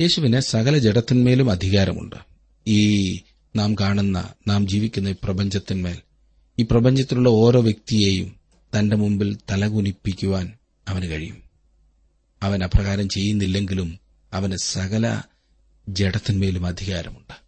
യേശുവിന് സകല ജഡത്തിന്മേലും അധികാരമുണ്ട്. ഈ നാം കാണുന്ന നാം ജീവിക്കുന്ന ഈ പ്രപഞ്ചത്തിന്മേൽ ഈ പ്രപഞ്ചത്തിലുള്ള ഓരോ വ്യക്തിയെയും തന്റെ മുമ്പിൽ തലകുനിപ്പിക്കുവാൻ അവന് കഴിയും. അവൻ അപ്രകാരം ചെയ്യുന്നില്ലെങ്കിലും അവന് സകല ജഡത്തിന്മേലും അധികാരമുണ്ട്.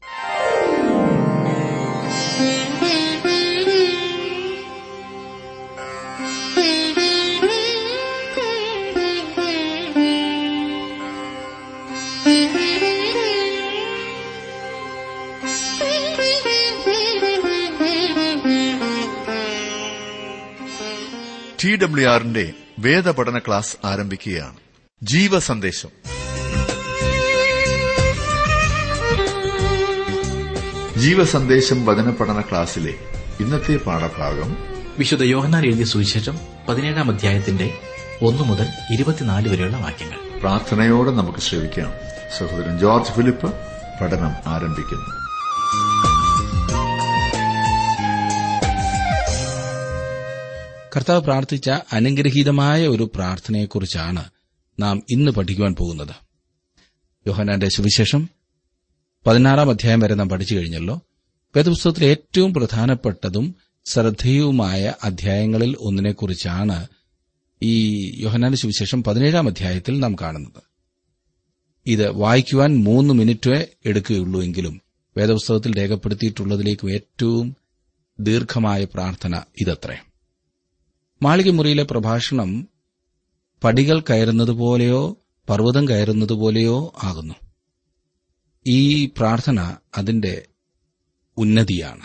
ടി ഡബ്ല്യു ആറിന്റെ വേദപഠന ക്ലാസ് ആരംഭിക്കുകയാണ്. ജീവ സന്ദേശം ജീവ സന്ദേശം വചന പഠന ക്ലാസ്സിലെ ഇന്നത്തെ പാഠഭാഗം വിശുദ്ധ യോഹന്നാൻ എഴുതിയ സുവിശേഷം പതിനേഴാം അധ്യായത്തിന്റെ ഒന്നു മുതൽ ഇരുപത്തിനാല് വരെയുള്ള വാക്യങ്ങൾ. പ്രാർത്ഥനയോടെ നമുക്ക് ശ്രമിക്കാം സഹോദരൻ ജോർജ് ഫിലിപ്പ് പഠനം ആരംഭിക്കുന്നു. കർത്താവ് പ്രാർത്ഥിച്ച അനുഗ്രഹീതമായ ഒരു പ്രാർത്ഥനയെക്കുറിച്ചാണ് നാം ഇന്ന് പഠിക്കുവാൻ പോകുന്നത്. യോഹനാന്റെ സുവിശേഷം പതിനാറാം അധ്യായം വരെ നാം പഠിച്ചു കഴിഞ്ഞല്ലോ. വേദപുസ്തകത്തിലെ ഏറ്റവും പ്രധാനപ്പെട്ടതും ശ്രദ്ധേയവുമായ അധ്യായങ്ങളിൽ ഒന്നിനെക്കുറിച്ചാണ് ഈ യോഹനാന്റെ സുവിശേഷം പതിനേഴാം അധ്യായത്തിൽ നാം കാണുന്നത്. ഇത് വായിക്കുവാൻ മൂന്ന് മിനിറ്റ് എടുക്കുകയുള്ളൂ എങ്കിലും വേദപുസ്തകത്തിൽ രേഖപ്പെടുത്തിയിട്ടുള്ളതിലേക്കും ഏറ്റവും ദീർഘമായ പ്രാർത്ഥന ഇതത്രേ. മാളികമുറിയിലെ പ്രഭാഷണം പടികൾ കയറുന്നതുപോലെയോ പർവതം കയറുന്നതുപോലെയോ ആകുന്നു. ഈ പ്രാർത്ഥന അതിന്റെ ഉന്നതിയാണ്.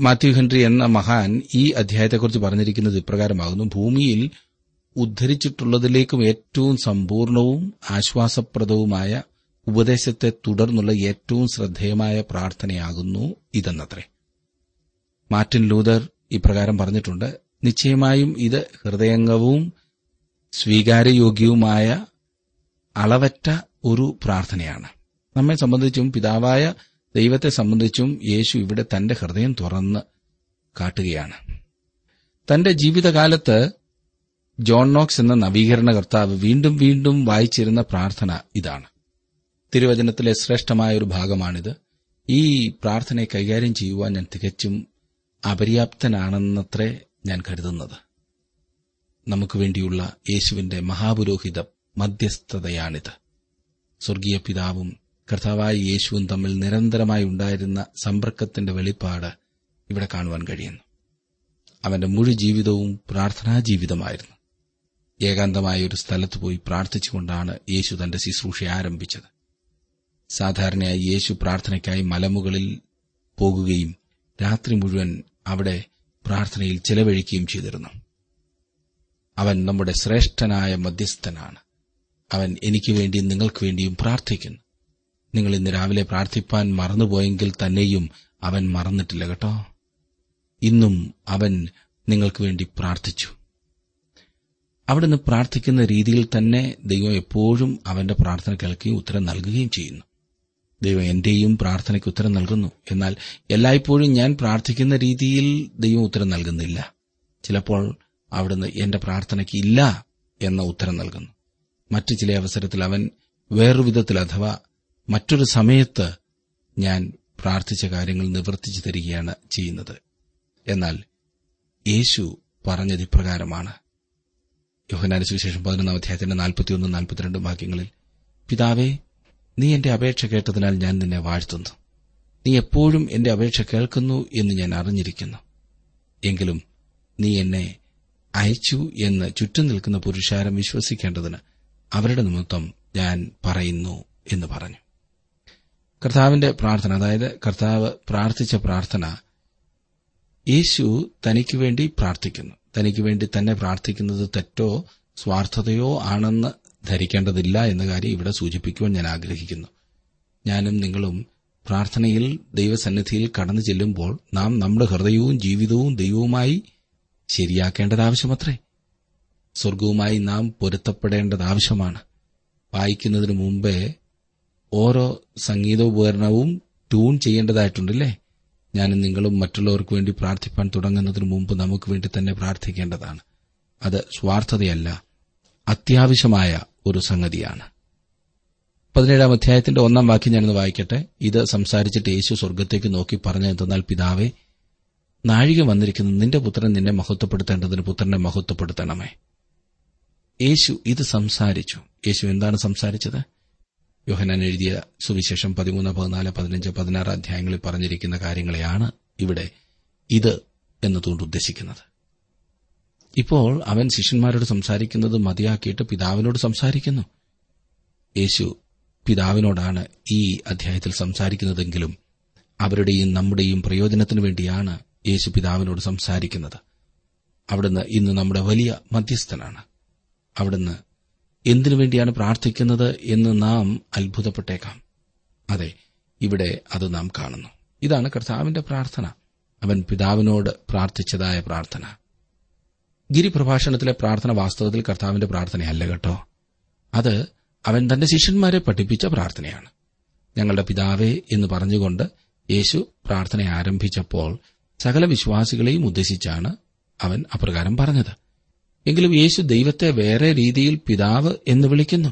മാത്യു ഹെൻറി എന്ന മഹാൻ ഈ അധ്യായത്തെക്കുറിച്ച് പറഞ്ഞിരിക്കുന്നത് ഇപ്രകാരമാകുന്നു. ഭൂമിയിൽ ഉദ്ധരിച്ചിട്ടുള്ളതിലേക്കും ഏറ്റവും സമ്പൂർണവും ആശ്വാസപ്രദവുമായ ഉപദേശത്തെ തുടർന്നുള്ള ഏറ്റവും ശ്രദ്ധേയമായ പ്രാർത്ഥനയാകുന്നു ഇതെന്നത്രേ. മാർട്ടിൻ ലൂതർ ഇപ്രകാരം പറഞ്ഞിട്ടുണ്ട് നിശ്ചയമായും ഇത് ഹൃദയംഗവും സ്വീകാര്യയോഗ്യവുമായ അളവറ്റ ഒരു പ്രാർത്ഥനയാണ്. നമ്മെ സംബന്ധിച്ചും പിതാവായ ദൈവത്തെ സംബന്ധിച്ചും യേശു ഇവിടെ തന്റെ ഹൃദയം തുറന്ന് കാട്ടുകയാണ്. തന്റെ ജീവിതകാലത്ത് ജോൺ നോക്സ് എന്ന നവീകരണ കർത്താവ് വീണ്ടും വീണ്ടും വായിച്ചിരുന്ന പ്രാർത്ഥന ഇതാണ്. തിരുവചനത്തിലെ ശ്രേഷ്ഠമായ ഒരു ഭാഗമാണിത്. ഈ പ്രാർത്ഥനയെ കൈകാര്യം ചെയ്യുവാൻ ഞാൻ തികച്ചും അപര്യാപ്തനാണെന്നത്രേ ഞാൻ കരുതുന്നത്. നമുക്ക് വേണ്ടിയുള്ള യേശുവിന്റെ മഹാപുരോഹിത മധ്യസ്ഥതയാണിത്. സ്വർഗീയ പിതാവും കർത്താവായ യേശുവും തമ്മിൽ നിരന്തരമായി ഉണ്ടായിരുന്ന സമ്പർക്കത്തിന്റെ വെളിപ്പാട് ഇവിടെ കാണുവാൻ കഴിയുന്നു. അവന്റെ മുഴു ജീവിതവും പ്രാർത്ഥനാ ജീവിതമായിരുന്നു. ഏകാന്തമായ ഒരു സ്ഥലത്ത് പോയി പ്രാർത്ഥിച്ചുകൊണ്ടാണ് യേശു തന്റെ ശുശ്രൂഷ ആരംഭിച്ചത്. സാധാരണയായി യേശു പ്രാർത്ഥനയ്ക്കായി മലമുകളിൽ പോകുകയും രാത്രി മുഴുവൻ അവിടെ പ്രാർത്ഥനയിൽ ചെലവഴിക്കുകയും ചെയ്തിരുന്നു. അവൻ നമ്മുടെ ശ്രേഷ്ഠനായ മധ്യസ്ഥനാണ്. അവൻ എനിക്ക് വേണ്ടിയും നിങ്ങൾക്ക് വേണ്ടിയും പ്രാർത്ഥിക്കുന്നു. നിങ്ങൾ ഇന്ന് രാവിലെ പ്രാർത്ഥിപ്പാൻ മറന്നുപോയെങ്കിൽ തന്നെയും അവൻ മറന്നിട്ടില്ല കേട്ടോ. ഇന്നും അവൻ നിങ്ങൾക്ക് വേണ്ടി പ്രാർത്ഥിച്ചു. അവിടുന്ന് പ്രാർത്ഥിക്കുന്ന രീതിയിൽ തന്നെ ദൈവം എപ്പോഴും അവന്റെ പ്രാർത്ഥന കേൾക്കുകയും ഉത്തരം നൽകുകയും ചെയ്യുന്നു. ദൈവം എന്റെയും പ്രാർത്ഥനയ്ക്ക് ഉത്തരം നൽകുന്നു. എന്നാൽ എല്ലായ്പ്പോഴും ഞാൻ പ്രാർത്ഥിക്കുന്ന രീതിയിൽ ദൈവം ഉത്തരം നൽകുന്നില്ല. ചിലപ്പോൾ അവിടുന്ന് എന്റെ പ്രാർത്ഥനയ്ക്ക് ഇല്ല എന്ന ഉത്തരം നൽകുന്നു. മറ്റു ചില അവസരത്തിൽ അവൻ വേറൊരു വിധത്തിൽ അഥവാ മറ്റൊരു സമയത്ത് ഞാൻ പ്രാർത്ഥിച്ച കാര്യങ്ങൾ നിവർത്തിച്ചു തരികയാണ് ചെയ്യുന്നത്. എന്നാൽ യേശു പറഞ്ഞത് ഇപ്രകാരമാണ്. യോഹനാനുസുവിശേഷം പതിനൊന്നാം അധ്യായത്തിന്റെ നാൽപ്പത്തിയൊന്ന് നാൽപ്പത്തിരണ്ട് വാക്യങ്ങളിൽ പിതാവേ നീ എന്റെ അപേക്ഷ കേട്ടതിനാൽ ഞാൻ നിന്നെ വാഴ്ത്തുന്നു. നീ എപ്പോഴും എന്റെ അപേക്ഷ കേൾക്കുന്നു എന്ന് ഞാൻ അറിഞ്ഞിരിക്കുന്നു. എങ്കിലും നീ എന്നെ അയച്ചു എന്ന് ചുറ്റും നിൽക്കുന്ന പുരുഷാരം വിശ്വസിക്കേണ്ടതിന് അവരുടെ നിമിത്തം ഞാൻ പറയുന്നു എന്ന് പറഞ്ഞു. കർത്താവിന്റെ പ്രാർത്ഥന അതായത് കർത്താവ് പ്രാർത്ഥിച്ച പ്രാർത്ഥന യേശു തനിക്ക് വേണ്ടി പ്രാർത്ഥിക്കുന്നു. തനിക്ക് വേണ്ടി തന്നെ പ്രാർത്ഥിക്കുന്നത് തെറ്റോ സ്വാർത്ഥതയോ ആണെന്ന് ധരിക്കേണ്ടതില്ല എന്ന കാര്യം ഇവിടെ സൂചിപ്പിക്കുവാൻ ഞാൻ ആഗ്രഹിക്കുന്നു. ഞാനും നിങ്ങളും പ്രാർത്ഥനയിൽ ദൈവസന്നിധിയിൽ കടന്നു ചെല്ലുമ്പോൾ നാം നമ്മുടെ ഹൃദയവും ജീവിതവും ദൈവവുമായി ശരിയാക്കേണ്ടത് ആവശ്യമത്രേ സ്വർഗവുമായി നാം പൊരുത്തപ്പെടേണ്ടത് ആവശ്യമാണ് വായിക്കുന്നതിന് മുമ്പേ ഓരോ സംഗീതോപകരണവും ട്യൂൺ ചെയ്യേണ്ടതായിട്ടുണ്ടല്ലേ? ഞാനും നിങ്ങളും മറ്റുള്ളവർക്ക് വേണ്ടി പ്രാർത്ഥിപ്പാൻ തുടങ്ങുന്നതിന് മുമ്പ് നമുക്ക് വേണ്ടി തന്നെ പ്രാർത്ഥിക്കേണ്ടതാണ്. അത് സ്വാർത്ഥതയല്ല. അത്യാവശ്യമായ ഒരു സംഗതിയാണ്. പതിനേഴാം അധ്യായത്തിന്റെ ഒന്നാം വാക്യം ഞാനൊന്ന് വായിക്കട്ടെ. ഇത് സംസാരിച്ചിട്ട് യേശു സ്വർഗത്തേക്ക് നോക്കി പറഞ്ഞു എന്തെന്നാൽ പിതാവേ നാഴിക വന്നിരിക്കുന്ന. നിന്റെ പുത്രൻ നിന്നെ മഹത്വപ്പെടുത്തേണ്ടതിന് പുത്രനെ മഹത്വപ്പെടുത്തണമേ. യേശു ഇത് സംസാരിച്ചു. യേശു എന്താണ് സംസാരിച്ചത്? യോഹനാൻ എഴുതിയ സുവിശേഷം പതിമൂന്ന് പതിനാല് പതിനഞ്ച് പതിനാറ് അധ്യായങ്ങളിൽ പറഞ്ഞിരിക്കുന്ന കാര്യങ്ങളെയാണ് ഇവിടെ ഇത് എന്നതുകൊണ്ട് ഉദ്ദേശിക്കുന്നത്. ഇപ്പോൾ അവൻ ശിഷ്യന്മാരോട് സംസാരിക്കുന്നത് മതിയാക്കിയിട്ട് പിതാവിനോട് സംസാരിക്കുന്നു. യേശു പിതാവിനോടാണ് ഈ അധ്യായത്തിൽ സംസാരിക്കുന്നതെങ്കിലും അവരുടെയും നമ്മുടെയും പ്രയോജനത്തിനു വേണ്ടിയാണ് യേശു പിതാവിനോട് സംസാരിക്കുന്നത്. അവിടുന്ന് ഇന്ന് നമ്മുടെ വലിയ മധ്യസ്ഥനാണ്. അവിടുന്ന് എന്തിനു വേണ്ടിയാണ് പ്രാർത്ഥിക്കുന്നത് എന്ന് നാം അത്ഭുതപ്പെട്ടേക്കാം. അതെ ഇവിടെ അത് നാം കാണുന്നു. ഇതാണ് കർത്താവിന്റെ പ്രാർത്ഥന. അവൻ പിതാവിനോട് പ്രാർത്ഥിച്ചതായ പ്രാർത്ഥന. ഗിരിപ്രഭാഷണത്തിലെ പ്രാർത്ഥന വാസ്തവത്തിൽ കർത്താവിന്റെ പ്രാർത്ഥനയല്ല കേട്ടോ. അത് അവൻ തന്റെ ശിഷ്യന്മാരെ പഠിപ്പിച്ച പ്രാർത്ഥനയാണ്. ഞങ്ങളുടെ പിതാവേ എന്ന് പറഞ്ഞുകൊണ്ട് യേശു പ്രാർത്ഥന ആരംഭിച്ചപ്പോൾ സകല വിശ്വാസികളെയും ഉദ്ദേശിച്ചാണ് അവൻ അപ്രകാരം പറഞ്ഞത്. എങ്കിലും യേശു ദൈവത്തെ വേറെ രീതിയിൽ പിതാവ് എന്ന് വിളിക്കുന്നു.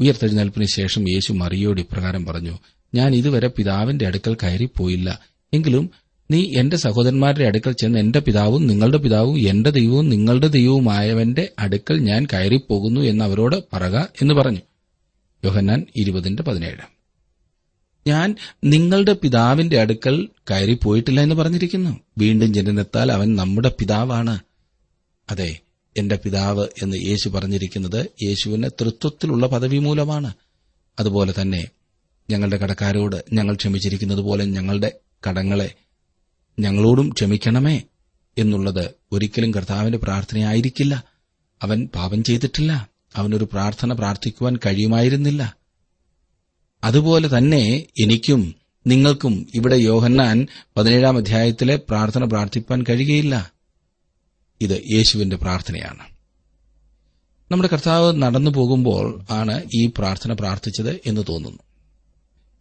ഉയർത്തെഴുന്നേൽപ്പിന് ശേഷം യേശു മറിയോട് ഇപ്രകാരം പറഞ്ഞു ഞാൻ ഇതുവരെ പിതാവിന്റെ അടുക്കൽ കയറിപ്പോയില്ല. എങ്കിലും നീ എന്റെ സഹോദരന്മാരുടെ അടുക്കൽ ചെന്ന് എന്റെ പിതാവും നിങ്ങളുടെ പിതാവും എന്റെ ദൈവവും നിങ്ങളുടെ ദൈവവുമായവന്റെ അടുക്കൽ ഞാൻ കയറിപ്പോകുന്നു എന്ന് അവരോട് പറക എന്ന് പറഞ്ഞു. യോഹന്നാൻ ഇരുപതിന്റെ പതിനേഴ്. ഞാൻ നിങ്ങളുടെ പിതാവിന്റെ അടുക്കൽ കയറിപ്പോയിട്ടില്ല എന്ന് പറഞ്ഞിരിക്കുന്നു. വീണ്ടും ജനനത്താൽ അവൻ നമ്മുടെ പിതാവാണ്. അതെ എന്റെ പിതാവ് എന്ന് യേശു പറഞ്ഞിരിക്കുന്നത് യേശുവിന് തൃത്വത്തിലുള്ള പദവി മൂലമാണ് അതുപോലെ തന്നെ ഞങ്ങളുടെ കടക്കാരോട് ഞങ്ങൾ ക്ഷമിച്ചിരിക്കുന്നത് പോലെ ഞങ്ങളുടെ കടങ്ങളെ ഞങ്ങളോടും ക്ഷമിക്കണമേ എന്നുള്ളത് ഒരിക്കലും കർത്താവിന്റെ പ്രാർത്ഥനയായിരിക്കില്ല. അവൻ പാപം ചെയ്തിട്ടില്ല. അവനൊരു പ്രാർത്ഥന പ്രാർത്ഥിക്കുവാൻ കഴിയുമായിരുന്നില്ല. അതുപോലെ തന്നെ എനിക്കും നിങ്ങൾക്കും ഇവിടെ യോഹന്നാൻ പതിനേഴാം അധ്യായത്തിലെ പ്രാർത്ഥന പ്രാർത്ഥിപ്പാൻ കഴിയുകയില്ല. ഇത് യേശുവിന്റെ പ്രാർത്ഥനയാണ്. നമ്മുടെ കർത്താവ് നടന്നു പോകുമ്പോൾ ആണ് ഈ പ്രാർത്ഥന പ്രാർത്ഥിച്ചത് എന്ന് തോന്നുന്നു.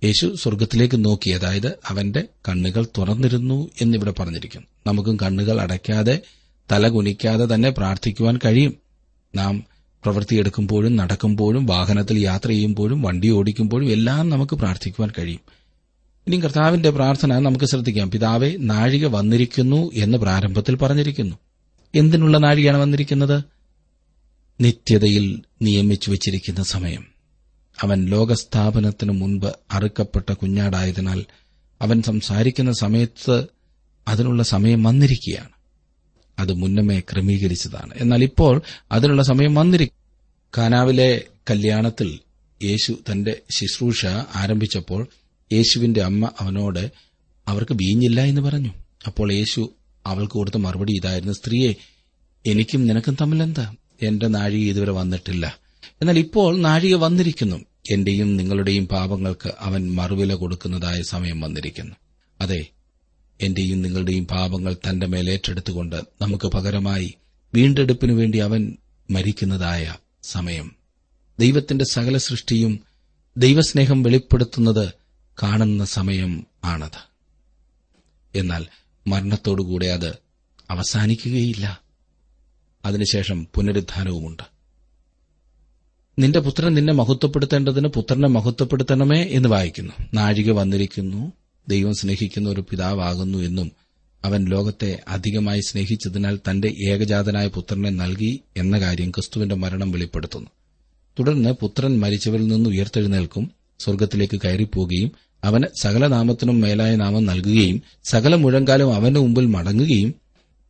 യേശു സ്വർഗത്തിലേക്ക് നോക്കി അതായത് അവന്റെ കണ്ണുകൾ തുറന്നിരുന്നു എന്നിവിടെ പറഞ്ഞിരിക്കുന്നു നമുക്കും കണ്ണുകൾ അടയ്ക്കാതെ തല കുനിക്കാതെ തന്നെ പ്രാർത്ഥിക്കുവാൻ കഴിയും. നാം പ്രവൃത്തിയെടുക്കുമ്പോഴും നടക്കുമ്പോഴും വാഹനത്തിൽ യാത്ര ചെയ്യുമ്പോഴും വണ്ടി ഓടിക്കുമ്പോഴും എല്ലാം നമുക്ക് പ്രാർത്ഥിക്കുവാൻ കഴിയും. ഇനി കർത്താവിന്റെ പ്രാർത്ഥന നമുക്ക് ശ്രദ്ധിക്കാം. പിതാവെ നാഴിക വന്നിരിക്കുന്നു എന്ന് പ്രാരംഭത്തിൽ പറഞ്ഞിരിക്കുന്നു. എന്തിനുള്ള നാഴികയാണ് വന്നിരിക്കുന്നത്? നിത്യതയിൽ നിയമിച്ചു വച്ചിരിക്കുന്ന സമയം. അവൻ ലോകസ്ഥാപനത്തിനു മുൻപ് അറുക്കപ്പെട്ട കുഞ്ഞാടായതിനാൽ അവൻ സംസാരിക്കുന്ന സമയത്ത് അതിനുള്ള സമയം വന്നിരിക്കുകയാണ്. അത് മുന്നമേ ക്രമീകരിച്ചതാണ്. എന്നാൽ ഇപ്പോൾ അതിനുള്ള സമയം വന്നിരിക്കും കാനാവിലെ കല്യാണത്തിൽ യേശു തന്റെ ശുശ്രൂഷ ആരംഭിച്ചപ്പോൾ യേശുവിന്റെ അമ്മ അവനോട് അവർക്ക് വീഞ്ഞില്ല എന്ന് പറഞ്ഞു. അപ്പോൾ യേശു അവൾക്ക് കൊടുത്ത മറുപടി ഇതായിരുന്നു സ്ത്രീയെ എനിക്കും നിനക്കും തമ്മിലെന്താ? എന്റെ നാഴിക ഇതുവരെ വന്നിട്ടില്ല. എന്നാൽ ഇപ്പോൾ നാഴിക വന്നിരിക്കുന്നു. എന്റെയും നിങ്ങളുടെയും പാപങ്ങൾക്ക് അവൻ മറുവില കൊടുക്കുന്നതായ സമയം വന്നിരിക്കുന്നു. അതെ എന്റെയും നിങ്ങളുടെയും പാപങ്ങൾ തന്റെ മേൽ ഏറ്റെടുത്തുകൊണ്ട് നമുക്ക് പകരമായി വീണ്ടെടുപ്പിനു വേണ്ടി അവൻ മരിക്കുന്നതായ സമയം. ദൈവത്തിന്റെ സകല സൃഷ്ടിയും ദൈവസ്നേഹം വെളിപ്പെടുത്തുന്നത് കാണുന്ന സമയം ആണത്. എന്നാൽ മരണത്തോടുകൂടെ അത് അവസാനിക്കുകയില്ല. അതിനുശേഷം പുനരുദ്ധാനവുമുണ്ട്. നിന്റെ പുത്രൻ നിന്നെ മഹത്വപ്പെടുത്തേണ്ടതിന് പുത്രനെ മഹത്വപ്പെടുത്തണമേ എന്ന് വായിക്കുന്നു. നാഴിക വന്നിരിക്കുന്നു. ദൈവം സ്നേഹിക്കുന്ന ഒരു പിതാവാകുന്നു എന്നും അവൻ ലോകത്തെ അധികമായി സ്നേഹിച്ചതിനാൽ തന്റെ ഏകജാതനായ പുത്രനെ നൽകി എന്ന കാര്യം ക്രിസ്തുവിന്റെ മരണം വെളിപ്പെടുത്തുന്നു. തുടർന്ന് പുത്രൻ മരിച്ചവരിൽ നിന്ന് ഉയർത്തെഴുന്നേൽക്കും സ്വർഗത്തിലേക്ക് കയറിപ്പോവുകയും അവന് സകല നാമത്തിനും മേലായ നാമം നൽകുകയും സകല മുഴങ്കാലും അവന്റെ മുമ്പിൽ മടങ്ങുകയും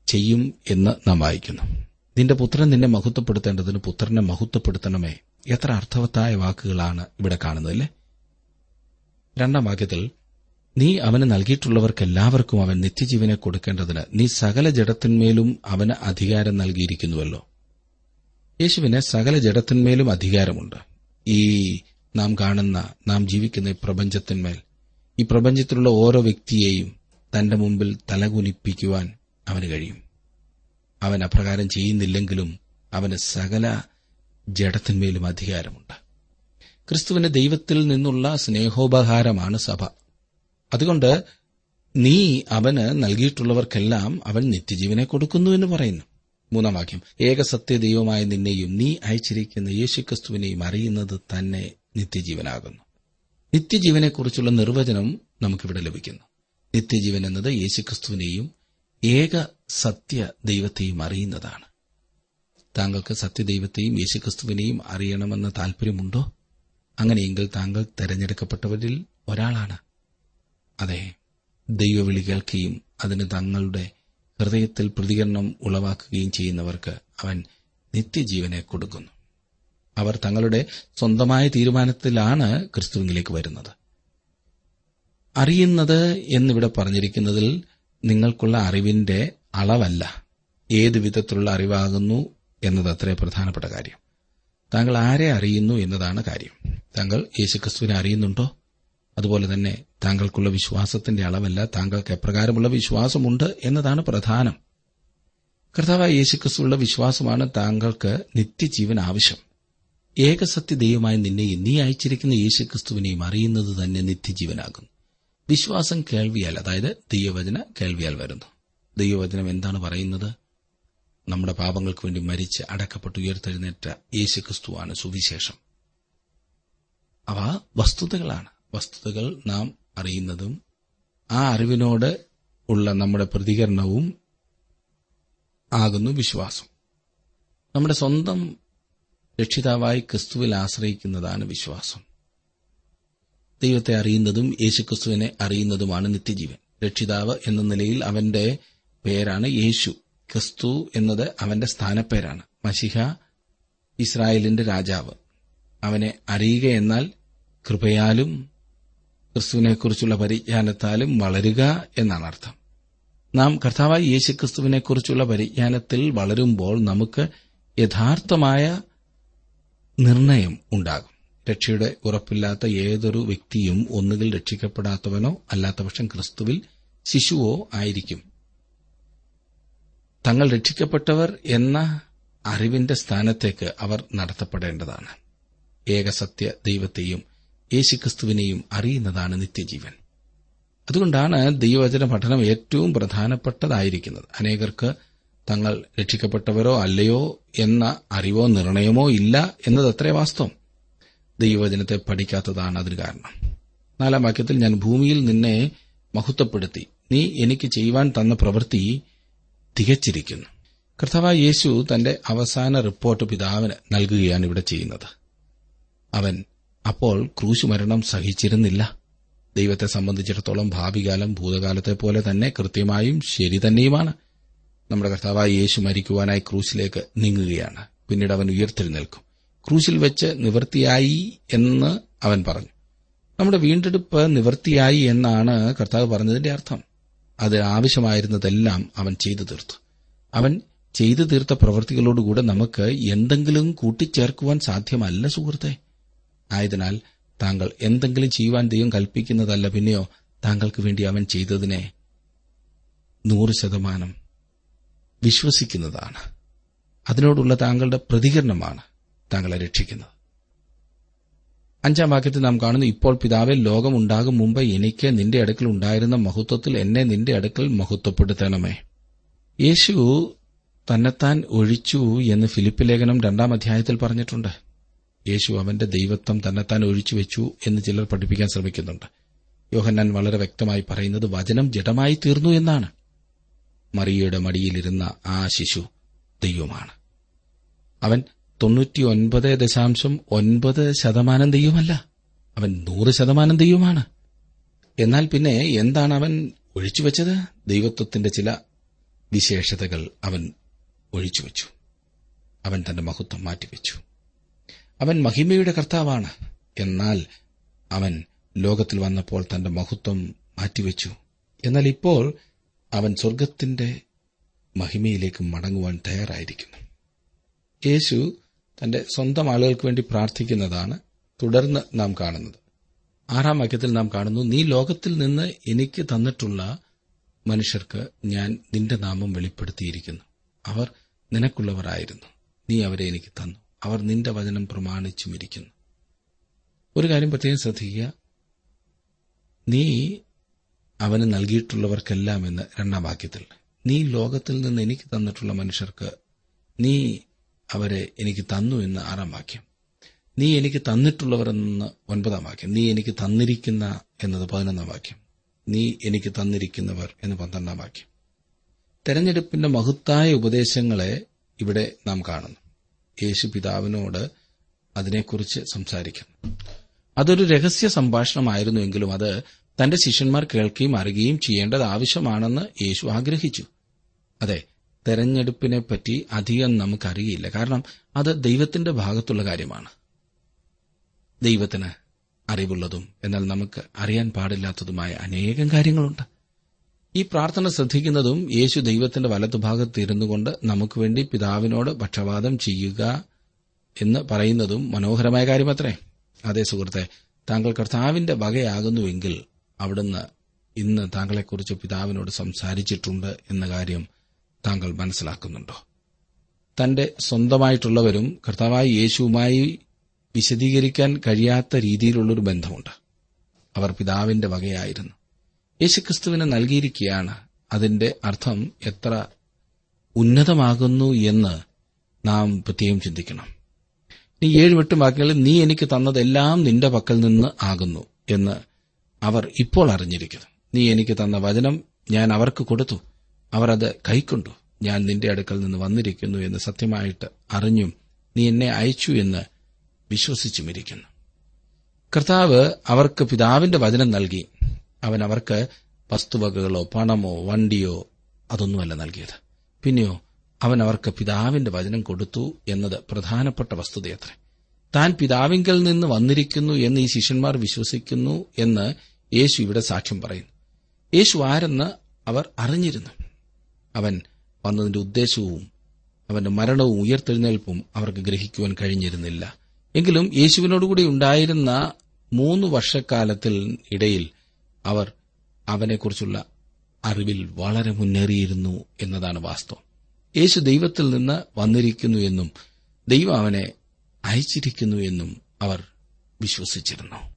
ചെയ്യും എന്ന് നാം വായിക്കുന്നു. നിന്റെ പുത്രൻ നിന്നെ മഹത്വപ്പെടുത്തേണ്ടതിന് പുത്രനെ മഹത്വപ്പെടുത്തണമേ എത്ര അർത്ഥവത്തായ വാക്കുകളാണ് ഇവിടെ കാണുന്നത് അല്ലേ? രണ്ടാം വാക്യത്തിൽ നീ അവന് നൽകിയിട്ടുള്ളവർക്കെല്ലാവർക്കും അവൻ നിത്യജീവനെ കൊടുക്കേണ്ടതിന് നീ സകല ജഡത്തിന്മേലും അവന് അധികാരം നൽകിയിരിക്കുന്നുവല്ലോ. യേശുവിന് സകല ജഡത്തിന്മേലും അധികാരമുണ്ട്. ഈ നാം കാണുന്ന നാം ജീവിക്കുന്ന ഈ പ്രപഞ്ചത്തിന്മേൽ ഈ പ്രപഞ്ചത്തിലുള്ള ഓരോ വ്യക്തിയെയും തന്റെ മുമ്പിൽ തലകുനിപ്പിക്കുവാൻ അവന് കഴിയും. അവൻ അപ്രകാരം ചെയ്യുന്നില്ലെങ്കിലും അവന് സകല ജഡത്തിന്മേലും അധികാരമുണ്ട്. ക്രിസ്തുവിന് ദൈവത്തിൽ നിന്നുള്ള സ്നേഹോപഹാരമാണ് സഭ. അതുകൊണ്ട് നീ അവന് നൽകിയിട്ടുള്ളവർക്കെല്ലാം അവൻ നിത്യജീവനെ കൊടുക്കുന്നു എന്ന് പറയുന്നു. മൂന്നാം വാക്യം. ഏകസത്യ ദൈവമായ നിന്നെയും നീ അയച്ചിരിക്കുന്ന യേശുക്രിസ്തുവിനെയും അറിയുന്നത് തന്നെ നിത്യജീവനാകുന്നു. നിത്യജീവനെക്കുറിച്ചുള്ള നിർവചനം നമുക്കിവിടെ ലഭിക്കുന്നു. നിത്യജീവൻ എന്നത് യേശുക്രിസ്തുവിനെയും ഏക സത്യ ദൈവത്തെയും അറിയുന്നതാണ്. താങ്കൾക്ക് സത്യദൈവത്തെയും യേശുക്രിസ്തുവിനെയും അറിയണമെന്ന താൽപര്യമുണ്ടോ അങ്ങനെയെങ്കിൽ താങ്കൾ തെരഞ്ഞെടുക്കപ്പെട്ടവരിൽ ഒരാളാണ്. അതെ ദൈവവിളി കേൾക്കുകയും അതിന് തങ്ങളുടെ ഹൃദയത്തിൽ പ്രതികരണം ഉളവാക്കുകയും ചെയ്യുന്നവർക്ക് അവൻ നിത്യജീവനെ കൊടുക്കുന്നു. അവർ തങ്ങളുടെ സ്വന്തമായ തീരുമാനത്തിലാണ് ക്രിസ്തുവിലേക്ക് വരുന്നത്. അറിയുന്നത് എന്നിവിടെ പറഞ്ഞിരിക്കുന്നതിൽ നിങ്ങൾക്കുള്ള അറിവിന്റെ അളവല്ല. ഏത് വിധത്തിലുള്ള അറിവാകുന്നു എന്നതത്രേ പ്രധാനപ്പെട്ട കാര്യം. താങ്കൾ ആരെ അറിയുന്നു എന്നതാണ് കാര്യം. താങ്കൾ യേശുക്രിസ്തുവിനെ അറിയുന്നുണ്ടോ? അതുപോലെ തന്നെ താങ്കൾക്കുള്ള വിശ്വാസത്തിന്റെ അളവല്ല താങ്കൾക്ക് എപ്രകാരമുള്ള വിശ്വാസമുണ്ട് എന്നതാണ് പ്രധാനം. കർത്താവായ യേശുക്രിസ്തുവിലുള്ള വിശ്വാസമാണ് താങ്കൾക്ക് നിത്യജീവൻ ആവശ്യം. ഏകസത്യ ദൈവമായി നിന്നെയും നീ അയച്ചിരിക്കുന്ന യേശുക്രിസ്തുവിനെയും അറിയുന്നത് തന്നെ നിത്യജീവനാകുന്നു. വിശ്വാസം കേൾവിയാൽ അതായത് ദൈവവചന കേൾവിയാൽ വരുന്നു. ദൈവവചനം എന്താണ് പറയുന്നത്? നമ്മുടെ പാപങ്ങൾക്ക് വേണ്ടി മരിച്ച് അടക്കപ്പെട്ട് ഉയർത്തെഴുന്നേറ്റ യേശുക്രിസ്തുവാണ് സുവിശേഷം. അവ വസ്തുതകളാണ്. വസ്തുതകൾ നാം അറിയുന്നതും ആ അറിവിനോട് ഉള്ള നമ്മുടെ പ്രതികരണവും ആകുന്നു വിശ്വാസം. നമ്മുടെ സ്വന്തം രക്ഷിതാവായി ക്രിസ്തുവിൽ ആശ്രയിക്കുന്നതാണ് വിശ്വാസം. ദൈവത്തെ അറിയുന്നതും യേശുക്രിസ്തുവിനെ അറിയുന്നതുമാണ് നിത്യജീവൻ. രക്ഷിതാവ് എന്ന നിലയിൽ അവന്റെ പേരാണ് യേശു. ക്രിസ്തു എന്നത് അവന്റെ സ്ഥാനപ്പേരാണ്. മഷിഹ ഇസ്രായേലിന്റെ രാജാവ്. അവനെ അറിയുക എന്നാൽ കൃപയാലും ക്രിസ്തുവിനെക്കുറിച്ചുള്ള പരിജ്ഞാനത്താലും വളരുക എന്നാണ് അർത്ഥം. നാം കർത്താവായി യേശുക്രിസ്തുവിനെക്കുറിച്ചുള്ള പരിജ്ഞാനത്തിൽ വളരുമ്പോൾ നമുക്ക് യഥാർത്ഥമായ നിർണയം ഉണ്ടാകും. രക്ഷയുടെ ഉറപ്പില്ലാത്ത ഏതൊരു വ്യക്തിയും ഒന്നുകിൽ രക്ഷിക്കപ്പെടാത്തവനോ അല്ലാത്തപക്ഷം ക്രിസ്തുവിൽ ശിശുവോ ആയിരിക്കും. തങ്ങൾ രക്ഷിക്കപ്പെട്ടവർ എന്ന അറിവിന്റെ സ്ഥാനത്തേക്ക് അവർ നടത്തപ്പെടേണ്ടതാണ്. ഏകസത്യ ദൈവത്തെയും യേശുക്രിസ്തുവിനെയും അറിയുന്നതാണ് നിത്യജീവൻ. അതുകൊണ്ടാണ് ദൈവവചന പഠനം ഏറ്റവും പ്രധാനപ്പെട്ടതായിരിക്കുന്നത്. അനേകർക്ക് തങ്ങൾ രക്ഷിക്കപ്പെട്ടവരോ അല്ലയോ എന്ന അറിവോ നിർണയമോ ഇല്ല എന്നതത്രേ വാസ്തവം. ദൈവവചനത്തെ പഠിക്കാത്തതാണ് അതിന് കാരണം. നാലാം വാക്യത്തിൽ ഞാൻ ഭൂമിയിൽ നിന്നെ മഹത്വപ്പെടുത്തി. നീ എനിക്ക് ചെയ്യുവാൻ തന്ന പ്രവൃത്തി തികച്ചിരിക്കുന്നു. കർത്താവായ യേശു തന്റെ അവസാന റിപ്പോർട്ട് പിതാവിന് നൽകുകയാണ് ഇവിടെ ചെയ്യുന്നത്. അവൻ അപ്പോൾ ക്രൂശുമരണം സഹിച്ചിരുന്നില്ല. ദൈവത്തെ സംബന്ധിച്ചിടത്തോളം ഭാവികാലം ഭൂതകാലത്തെ പോലെ തന്നെ കൃത്യമായും ശരി തന്നെയുമാണ്. നമ്മുടെ കർത്താവായ യേശു മരിക്കുവാനായി ക്രൂശിലേക്ക് നീങ്ങുകയാണ്. പിന്നീട് അവൻ ഉയർത്തെഴുന്നേൽക്കും. ക്രൂശിൽ വെച്ച് നിവൃത്തിയായി എന്ന് അവൻ പറഞ്ഞു. നമ്മുടെ വീണ്ടെടുപ്പ് നിവൃത്തിയായി എന്നാണ് കർത്താവ് പറഞ്ഞതിന്റെ അർത്ഥം. അത് ആവശ്യമായിരുന്നതെല്ലാം അവൻ ചെയ്തു തീർത്തു. അവൻ ചെയ്തു തീർത്ത പ്രവൃത്തികളോടുകൂടെ നമുക്ക് എന്തെങ്കിലും കൂട്ടിച്ചേർക്കുവാൻ സാധ്യമല്ല സുഹൃത്തെ. ആയതിനാൽ താങ്കൾ എന്തെങ്കിലും ചെയ്യുവാൻ ദൈവം കൽപ്പിക്കുന്നതല്ല പിന്നെയോ താങ്കൾക്ക് വേണ്ടി അവൻ ചെയ്തതിനെ നൂറ് ശതമാനം വിശ്വസിക്കുന്നതാണ്. അതിനോടുള്ള താങ്കളുടെ പ്രതികരണമാണ് താങ്കളെ രക്ഷിക്കുന്നത്. അഞ്ചാം വാക്യത്തിൽ നാം കാണുന്നു ഇപ്പോൾ പിതാവെ ലോകം ഉണ്ടാകും മുമ്പ് എനിക്ക് നിന്റെ അടുക്കൽ ഉണ്ടായിരുന്ന മഹത്വത്തിൽ എന്നെ നിന്റെ അടുക്കൽ മഹത്വപ്പെടുത്തണമേ. യേശു തന്നെത്താൻ ഒഴിച്ചു എന്ന് ഫിലിപ്പ് ലേഖനം രണ്ടാം അധ്യായത്തിൽ പറഞ്ഞിട്ടുണ്ട്. യേശു അവന്റെ ദൈവത്വം തന്നെത്താൻ ഒഴിച്ചു വെച്ചു എന്ന് ചിലർ പഠിപ്പിക്കാൻ ശ്രമിക്കുന്നുണ്ട്. യോഹന്നാൻ വളരെ വ്യക്തമായി പറയുന്നത് വചനം ജഡമായി തീർന്നു എന്നാണ്. മറിയയുടെ മടിയിലിരുന്ന ആ ശിശു ദൈവമാണ്. അവൻ തൊണ്ണൂറ്റിയൊൻപത് ദശാംശം ഒൻപത് ശതമാനം ദൈവമല്ല. അവൻ നൂറ് ശതമാനം ദൈവമാണ്. എന്നാൽ പിന്നെ എന്താണ് അവൻ ഒഴിച്ചുവെച്ചത്? ദൈവത്വത്തിന്റെ ചില വിശേഷതകൾ അവൻ ഒഴിച്ചുവെച്ചു. അവൻ തന്റെ മഹത്വം മാറ്റിവെച്ചു. അവൻ മഹിമയുടെ കർത്താവാണ്. എന്നാൽ അവൻ ലോകത്തിൽ വന്നപ്പോൾ തന്റെ മഹത്വം മാറ്റിവെച്ചു. എന്നാൽ ഇപ്പോൾ അവൻ സ്വർഗത്തിന്റെ മഹിമയിലേക്ക് മടങ്ങുവാൻ തയ്യാറായിരിക്കുന്നു. യേശു തന്റെ സ്വന്തം ആളുകൾക്ക് വേണ്ടി പ്രാർത്ഥിക്കുന്നതാണ് തുടർന്ന് നാം കാണുന്നത്. ആറാം വാക്യത്തിൽ നാം കാണുന്നു നീ ലോകത്തിൽ നിന്ന് എനിക്ക് തന്നിട്ടുള്ള മനുഷ്യർക്ക് ഞാൻ നിന്റെ നാമം വെളിപ്പെടുത്തിയിരിക്കുന്നു. അവർ നിനക്കുള്ളവരായിരുന്നു. നീ അവരെ എനിക്ക് തന്നു. അവർ നിന്റെ വചനം പ്രമാണിച്ചും ഇരിക്കുന്നു. ഒരു കാര്യം പ്രത്യേകം ശ്രദ്ധിക്കുക. നീ അവന് നൽകിയിട്ടുള്ളവർക്കെല്ലാം എന്ന് രണ്ടാം വാക്യത്തിൽ. നീ ലോകത്തിൽ നിന്ന് എനിക്ക് തന്നിട്ടുള്ള മനുഷ്യർക്ക് നീ അവരെ എനിക്ക് തന്നു എന്ന് ആറാം വാക്യം. നീ എനിക്ക് തന്നിട്ടുള്ളവർ എന്ന് ഒൻപതാം വാക്യം. നീ എനിക്ക് തന്നിരിക്കുന്ന എന്നത് പതിനൊന്നാം വാക്യം. നീ എനിക്ക് തന്നിരിക്കുന്നവർ എന്ന് പന്ത്രണ്ടാം വാക്യം. തെരഞ്ഞെടുപ്പിന്റെ മഹത്തായ ഉപദേശങ്ങളെ ഇവിടെ നാം കാണുന്നു. യേശു പിതാവിനോട് അതിനെക്കുറിച്ച് സംസാരിക്കുന്നു. അതൊരു രഹസ്യ സംഭാഷണമായിരുന്നുവെങ്കിലും അത് തന്റെ ശിഷ്യന്മാർ കേൾക്കുകയും അറിയുകയും ചെയ്യേണ്ടത് ആവശ്യമാണെന്ന് യേശു ആഗ്രഹിച്ചു. അതെ തെരഞ്ഞെടുപ്പിനെപ്പറ്റി അധികം നമുക്കറിയില്ല. കാരണം അത് ദൈവത്തിന്റെ ഭാഗത്തുള്ള കാര്യമാണ്. ദൈവത്തിന് അറിവുള്ളതും എന്നാൽ നമുക്ക് അറിയാൻ പാടില്ലാത്തതുമായ അനേകം കാര്യങ്ങളുണ്ട്. ഈ പ്രാർത്ഥന ശ്രദ്ധിക്കുന്നതും യേശു ദൈവത്തിന്റെ വലതുഭാഗത്ത് ഇരുന്നുകൊണ്ട് നമുക്ക് വേണ്ടി പിതാവിനോട് പക്ഷപാതം ചെയ്യുക എന്ന് പറയുന്നതും മനോഹരമായ കാര്യമത്രേ. അതേ സുഹൃത്തെ താങ്കൾ കർത്താവിന്റെ വകയാകുന്നുവെങ്കിൽ അവിടുന്ന് ഇന്ന് താങ്കളെക്കുറിച്ച് പിതാവിനോട് സംസാരിച്ചിട്ടുണ്ട് എന്ന കാര്യം താങ്കൾ മനസ്സിലാക്കുന്നുണ്ടോ? തന്റെ സ്വന്തമായിട്ടുള്ളവരും കർത്താവായ യേശുവുമായി വിശദീകരിക്കാൻ കഴിയാത്ത രീതിയിലുള്ളൊരു ബന്ധമുണ്ട്. അവർ പിതാവിന്റെ വകയായിരുന്നു. യേശുക്രിസ്തുവിന് നൽകിയിരിക്കുകയാണ് അതിന്റെ അർത്ഥം എത്ര ഉന്നതമാകുന്നു എന്ന് നാം പ്രത്യേകം ചിന്തിക്കണം. നീ ഏഴ് എട്ട് വാക്യങ്ങളിൽ നീ എനിക്ക് തന്നതെല്ലാം നിന്റെ പക്കൽ നിന്ന് ആകുന്നു എന്ന് അവർ ഇപ്പോൾ അറിഞ്ഞിരിക്കുന്നു. നീ എനിക്ക് തന്ന വചനം ഞാൻ അവർക്ക് കൊടുത്തു. അവർ അത് കൈക്കൊണ്ടു. ഞാൻ നിന്റെ അടുക്കൽ നിന്ന് വന്നിരിക്കുന്നു എന്ന് സത്യമായിട്ട് അറിഞ്ഞും നീ എന്നെ അയച്ചു എന്ന് വിശ്വസിച്ചുമിരിക്കുന്നു. കർത്താവ് അവർക്ക് പിതാവിന്റെ വചനം നൽകി. അവൻ അവർക്ക് വസ്തുവകകളോ പണമോ വണ്ടിയോ അതൊന്നുമല്ല നൽകിയത്. പിന്നെയോ അവൻ അവർക്ക് പിതാവിന്റെ വചനം കൊടുത്തു എന്നത് പ്രധാനപ്പെട്ട വസ്തുതയത്രേ. താൻ പിതാവിങ്കൽ നിന്ന് വന്നിരിക്കുന്നു എന്ന് ഈ ശിഷ്യന്മാർ വിശ്വസിക്കുന്നു എന്ന് യേശു ഇവിടെ സാക്ഷ്യം പറയുന്നു. യേശു ആരെന്ന് അവർ അറിഞ്ഞിരുന്നു. അവൻ വന്നതിന്റെ ഉദ്ദേശവും അവന്റെ മരണവും ഉയർത്തെഴുന്നേൽപ്പും അവർക്ക് ഗ്രഹിക്കുവാൻ കഴിഞ്ഞിരുന്നില്ല. എങ്കിലും യേശുവിനോടുകൂടി ഉണ്ടായിരുന്ന മൂന്ന് വർഷക്കാലത്തിൽ ഇടയിൽ അവർ അവനെക്കുറിച്ചുള്ള അറിവിൽ വളരെ മുന്നേറിയിരുന്നു എന്നതാണ് വാസ്തവം. യേശു ദൈവത്തിൽ നിന്ന് വന്നിരിക്കുന്നു എന്നും ദൈവം അവനെ അയച്ചിരിക്കുന്നു എന്നും അവർ വിശ്വസിച്ചിരുന്നു.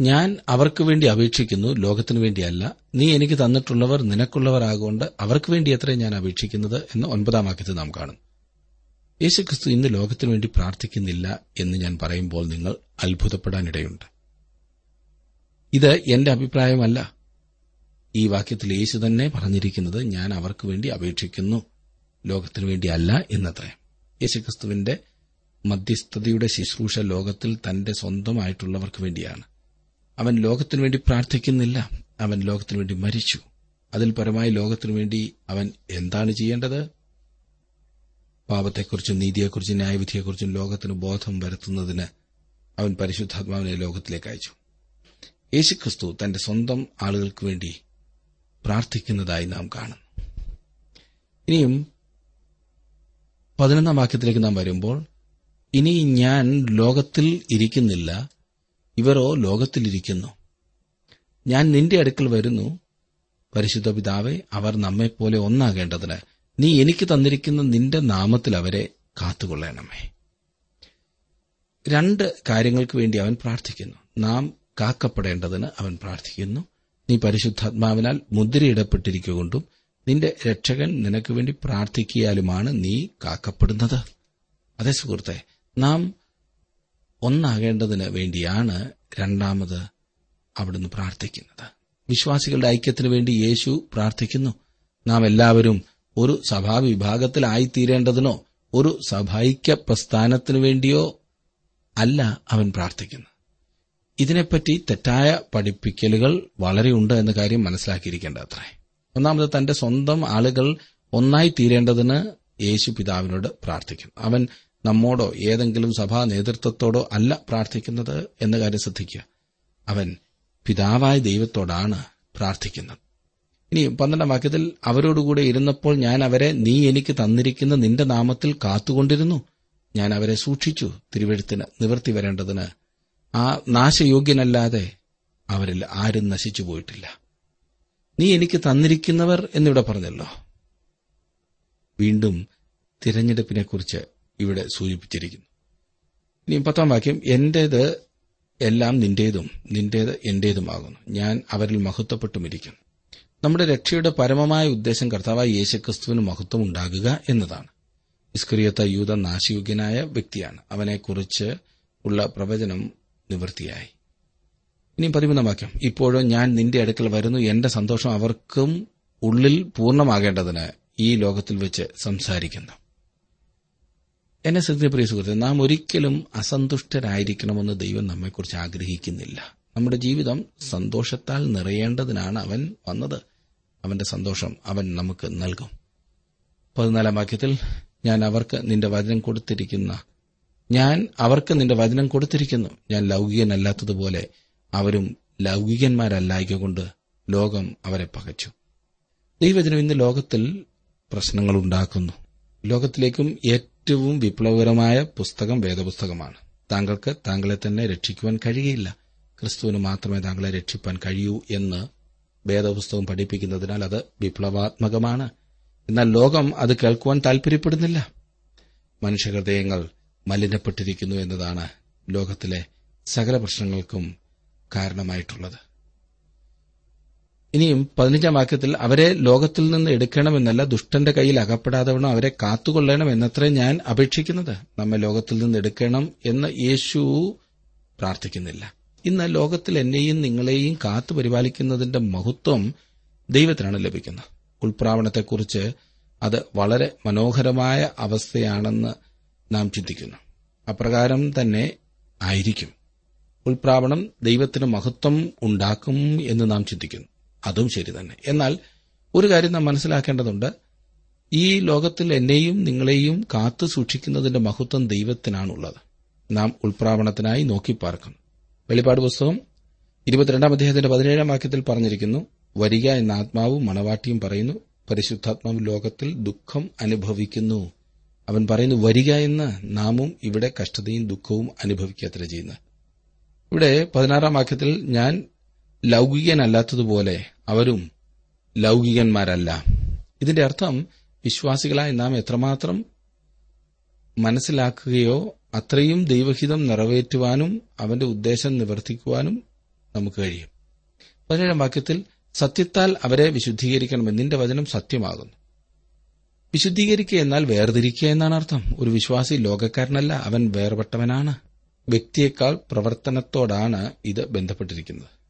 ഞാൻ അവർക്ക് വേണ്ടി അപേക്ഷിക്കുന്നു ലോകത്തിനു വേണ്ടിയല്ല. നീ എനിക്ക് തന്നിട്ടുള്ളവർ നിനക്കുള്ളവർ നിനക്കുള്ളവരാകൊണ്ട് അവർക്ക് വേണ്ടി എത്ര ഞാൻ അപേക്ഷിക്കുന്നത് എന്ന് ഒൻപതാം വാക്യത്തിൽ നാം കാണും. യേശുക്രിസ്തു ഇന്ന് ലോകത്തിനു വേണ്ടി പ്രാർത്ഥിക്കുന്നില്ല എന്ന് ഞാൻ പറയുമ്പോൾ നിങ്ങൾ അത്ഭുതപ്പെടാനിടയുണ്ട്. ഇത് എന്റെ അഭിപ്രായമല്ല. ഈ വാക്യത്തിൽ യേശു തന്നെ പറഞ്ഞിരിക്കുന്നത് ഞാൻ അവർക്ക് വേണ്ടി അപേക്ഷിക്കുന്നു ലോകത്തിനു വേണ്ടിയല്ല എന്നത്രേ. യേശുക്രിസ്തുവിന്റെ മധ്യസ്ഥതയുടെ ശുശ്രൂഷ ലോകത്തിൽ തന്റെ സ്വന്തമായിട്ടുള്ളവർക്ക് വേണ്ടിയാണ്. അവൻ ലോകത്തിനു വേണ്ടി പ്രാർത്ഥിക്കുന്നില്ല. അവൻ ലോകത്തിനു വേണ്ടി മരിച്ചു. അതിൽ പരമായി ലോകത്തിനു വേണ്ടി അവൻ എന്താണ് ചെയ്യേണ്ടത്? പാപത്തെക്കുറിച്ചും നീതിയെക്കുറിച്ചും ന്യായവിധിയെക്കുറിച്ചും ലോകത്തിന് ബോധം വരുത്തുന്നതിന് അവൻ പരിശുദ്ധാത്മാവിനെ ലോകത്തിലേക്ക് അയച്ചു. യേശുക്രിസ്തു തന്റെ സ്വന്തം ആളുകൾക്ക് വേണ്ടി പ്രാർത്ഥിക്കുന്നതായി നാം കാണുന്നു ഇനിയും പതിനൊന്നാം വാക്യത്തിലേക്ക് നാം വരുമ്പോൾ ഇനി ഞാൻ ലോകത്തിൽ ഇരിക്കുന്നില്ല ഇവരോ ലോകത്തിലിരിക്കുന്നു. ഞാൻ നിന്റെ അടുക്കൽ വരുന്നു. പരിശുദ്ധ പിതാവെ അവർ നമ്മെപ്പോലെ ഒന്നാകേണ്ടതിന് നീ എനിക്ക് തന്നിരിക്കുന്ന നിന്റെ നാമത്തിൽ അവരെ കാത്തുകൊള്ളണമേ. രണ്ട് കാര്യങ്ങൾക്ക് വേണ്ടി അവൻ പ്രാർത്ഥിക്കുന്നു. നാം കാക്കപ്പെടേണ്ടതിന് അവൻ പ്രാർത്ഥിക്കുന്നു. നീ പരിശുദ്ധാത്മാവിനാൽ മുദ്രയിടപ്പെട്ടിരിക്കുകൊണ്ടും നിന്റെ രക്ഷകൻ നിനക്ക് വേണ്ടി പ്രാർത്ഥിക്കിയാലുമാണ് നീ കാക്കപ്പെടുന്നത്. അതേ സുഹൃത്തെ നാം ഒന്നാകേണ്ടതിന് വേണ്ടിയാണ് രണ്ടാമത് അവിടുന്ന് പ്രാർത്ഥിക്കുന്നത്. വിശ്വാസികളുടെ ഐക്യത്തിനു വേണ്ടി യേശു പ്രാർത്ഥിക്കുന്നു. നാം എല്ലാവരും ഒരു സഭാവിഭാഗത്തിലായിത്തീരേണ്ടതിനോ ഒരു സഭൈക്യ പ്രസ്ഥാനത്തിനു വേണ്ടിയോ അല്ല അവൻ പ്രാർത്ഥിക്കുന്നു ഇതിനെപ്പറ്റി തെറ്റായ പഠിപ്പിക്കലുകൾ വളരെയുണ്ട് എന്ന കാര്യം മനസ്സിലാക്കിയിരിക്കേണ്ട അത്രേ ഒന്നാമത് തന്റെ സ്വന്തം ആളുകൾ ഒന്നായി തീരേണ്ടതിന് യേശു പിതാവിനോട് പ്രാർത്ഥിക്കുന്നു. അവൻ നമ്മോടോ ഏതെങ്കിലും സഭാ നേതൃത്വത്തോടോ അല്ല പ്രാർത്ഥിക്കുന്നത് എന്ന കാര്യം ശ്രദ്ധിക്കുക. അവൻ പിതാവായ ദൈവത്തോടാണ് പ്രാർത്ഥിക്കുന്നത്. ഇനി പന്ത്രണ്ടാം വാക്യത്തിൽ അവരോടുകൂടെ ഇരുന്നപ്പോൾ ഞാൻ അവരെ നീ എനിക്ക് തന്നിരിക്കുന്ന നിന്റെ നാമത്തിൽ കാത്തുകൊണ്ടിരുന്നു. ഞാൻ അവരെ സൂക്ഷിച്ചു തിരുവഴുത്തിന് നിവർത്തി വരേണ്ടതിന്. ആ നാശയോഗ്യനല്ലാതെ അവരിൽ ആരും നശിച്ചു പോയിട്ടില്ല. നീ എനിക്ക് തന്നിരിക്കുന്നവർ എന്നിവിടെ പറഞ്ഞല്ലോ. വീണ്ടും തിരഞ്ഞെടുപ്പിനെക്കുറിച്ച് ഇവിടെ സൂചിപ്പിച്ചിരിക്കുന്നു. ഇനി പത്താം വാക്യം എന്റേത് എല്ലാം നിന്റേതും നിന്റേത് എന്റേതുമാകുന്നു. ഞാൻ അവരിൽ മഹത്വപ്പെട്ടുമിരിക്കുന്നു. നമ്മുടെ രക്ഷയുടെ പരമമായ ഉദ്ദേശം കർത്താവായ യേശുക്രിസ്തുവിന് മഹത്വം ഉണ്ടാകുക എന്നതാണ്. ഇസ്കരിയത്ത യൂത നാശയോഗ്യനായ വ്യക്തിയാണ്. അവനെക്കുറിച്ച് ഉള്ള പ്രവചനം നിവൃത്തിയായി. ഇനി പതിമൂന്നാം വാക്യം ഇപ്പോഴും ഞാൻ നിന്റെ അടുക്കൽ വരുന്നു. എന്റെ സന്തോഷം അവർക്കും ഉള്ളിൽ പൂർണമാകേണ്ടതിന് ഈ ലോകത്തിൽ വെച്ച് സംസാരിക്കുന്നു. എന്നെ ശ്രദ്ധ പ്രിയ സുഹൃത്തെ നാം ഒരിക്കലും അസന്തുഷ്ടരായിരിക്കണമെന്ന് ദൈവം നമ്മെക്കുറിച്ച് ആഗ്രഹിക്കുന്നില്ല. നമ്മുടെ ജീവിതം സന്തോഷത്താൽ നിറയേണ്ടതിനാണ് അവൻ വന്നത്. അവന്റെ സന്തോഷം അവൻ നമുക്ക് നൽകും. പതിനാലാം വാക്യത്തിൽ ഞാൻ അവർക്ക് നിന്റെ വചനം കൊടുത്തിരിക്കുന്ന ഞാൻ അവർക്ക് നിന്റെ വചനം കൊടുത്തിരിക്കുന്നു. ഞാൻ ലൗകികനല്ലാത്തതുപോലെ അവരും ലൗകികന്മാരല്ലായിക്കൊണ്ട് ലോകം അവരെ പകച്ചു. ദൈവജനം ഇന്ന് ലോകത്തിൽ പ്രശ്നങ്ങൾ ഉണ്ടാക്കുന്നു ലോകത്തിലേക്കും ഏറ്റവും വിപ്ലവകരമായ പുസ്തകം വേദപുസ്തകമാണ്. താങ്കൾക്ക് താങ്കളെ തന്നെ രക്ഷിക്കുവാൻ കഴിയില്ല. ക്രിസ്തുവിന് മാത്രമേ താങ്കളെ രക്ഷിപ്പാൻ കഴിയൂ എന്ന് വേദപുസ്തകം പഠിപ്പിക്കുന്നതിനാൽ അത് വിപ്ലവാത്മകമാണ്. എന്നാൽ ലോകം അത് കേൾക്കുവാൻ താൽപര്യപ്പെടുന്നില്ല. മനുഷ്യഹൃദയങ്ങൾ മലിനപ്പെട്ടിരിക്കുന്നു എന്നതാണ് ലോകത്തിലെ സകല പ്രശ്നങ്ങൾക്കും കാരണമായിട്ടുള്ളത്. ഇനിയും പതിനഞ്ചാം വാക്യത്തിൽ അവരെ ലോകത്തിൽ നിന്ന് എടുക്കണമെന്നല്ല ദുഷ്ടന്റെ കയ്യിൽ അകപ്പെടാതെ വേണം അവരെ കാത്തുകൊള്ളണം എന്നത്രേ ഞാൻ അപേക്ഷിക്കുന്നത്. നമ്മെ ലോകത്തിൽ നിന്ന് എടുക്കണം എന്ന് യേശു പ്രാർത്ഥിക്കുന്നില്ല. ഇന്ന് ലോകത്തിൽ എന്നെയും നിങ്ങളെയും കാത്തു പരിപാലിക്കുന്നതിന്റെ മഹത്വം ദൈവത്തിനാണ് ലഭിക്കുന്നത്. ഉൾപ്രാവണത്തെക്കുറിച്ച് അത് വളരെ മനോഹരമായ അവസ്ഥയാണെന്ന് നാം ചിന്തിക്കുന്നു. അപ്രകാരം തന്നെ ആയിരിക്കും. ഉൾപ്രാവണം ദൈവത്തിന് മഹത്വം ഉണ്ടാക്കും എന്ന് നാം ചിന്തിക്കുന്നു. അതും ശരി തന്നെ. എന്നാൽ ഒരു കാര്യം നാം മനസ്സിലാക്കേണ്ടതുണ്ട്. ഈ ലോകത്തിൽ എന്നെയും നിങ്ങളെയും കാത്തു സൂക്ഷിക്കുന്നതിന്റെ മഹത്വം ദൈവത്തിനാണുള്ളത്. നാം ഉൾപ്രാവണത്തിനായി നോക്കിപ്പാർക്കണം. വെളിപ്പാട് പുസ്തകം ഇരുപത്തിരണ്ടാം അദ്ദേഹത്തിന്റെ പതിനേഴാം വാക്യത്തിൽ പറഞ്ഞിരിക്കുന്നു വരിക എന്ന ആത്മാവും മണവാട്ടിയും പറയുന്നു പരിശുദ്ധാത്മാവ് ലോകത്തിൽ ദുഃഖം അനുഭവിക്കുന്നു. അവൻ പറയുന്നു വരിക എന്ന് നാമും ഇവിടെ കഷ്ടതയും ദുഃഖവും അനുഭവിക്കാത്ര ചെയ്യുന്നത്. ഇവിടെ പതിനാറാം വാക്യത്തിൽ ഞാൻ ലൗകികനല്ലാത്തതുപോലെ അവരും ലൗകികന്മാരല്ല. ഇതിന്റെ അർത്ഥം വിശ്വാസികളായ നാം എത്രമാത്രം മനസ്സിലാക്കുകയോ അത്രയും ദൈവഹിതം നിറവേറ്റുവാനും അവന്റെ ഉദ്ദേശം നിവർത്തിക്കുവാനും നമുക്ക് കഴിയും. പതിനേഴാം വാക്യത്തിൽ സത്യത്താൽ അവരെ വിശുദ്ധീകരിക്കണം നിന്റെ വചനം സത്യമാകുന്നു. വിശുദ്ധീകരിക്കുക എന്നാൽ വേർതിരിക്കുക എന്നാണ് അർത്ഥം. ഒരു വിശ്വാസി ലോകക്കാരനല്ല അവൻ വേർപെട്ടവനാണ്. വ്യക്തിയേക്കാൾ പ്രവർത്തനത്തോടാണ് ഇത് ബന്ധപ്പെട്ടിരിക്കുന്നത്.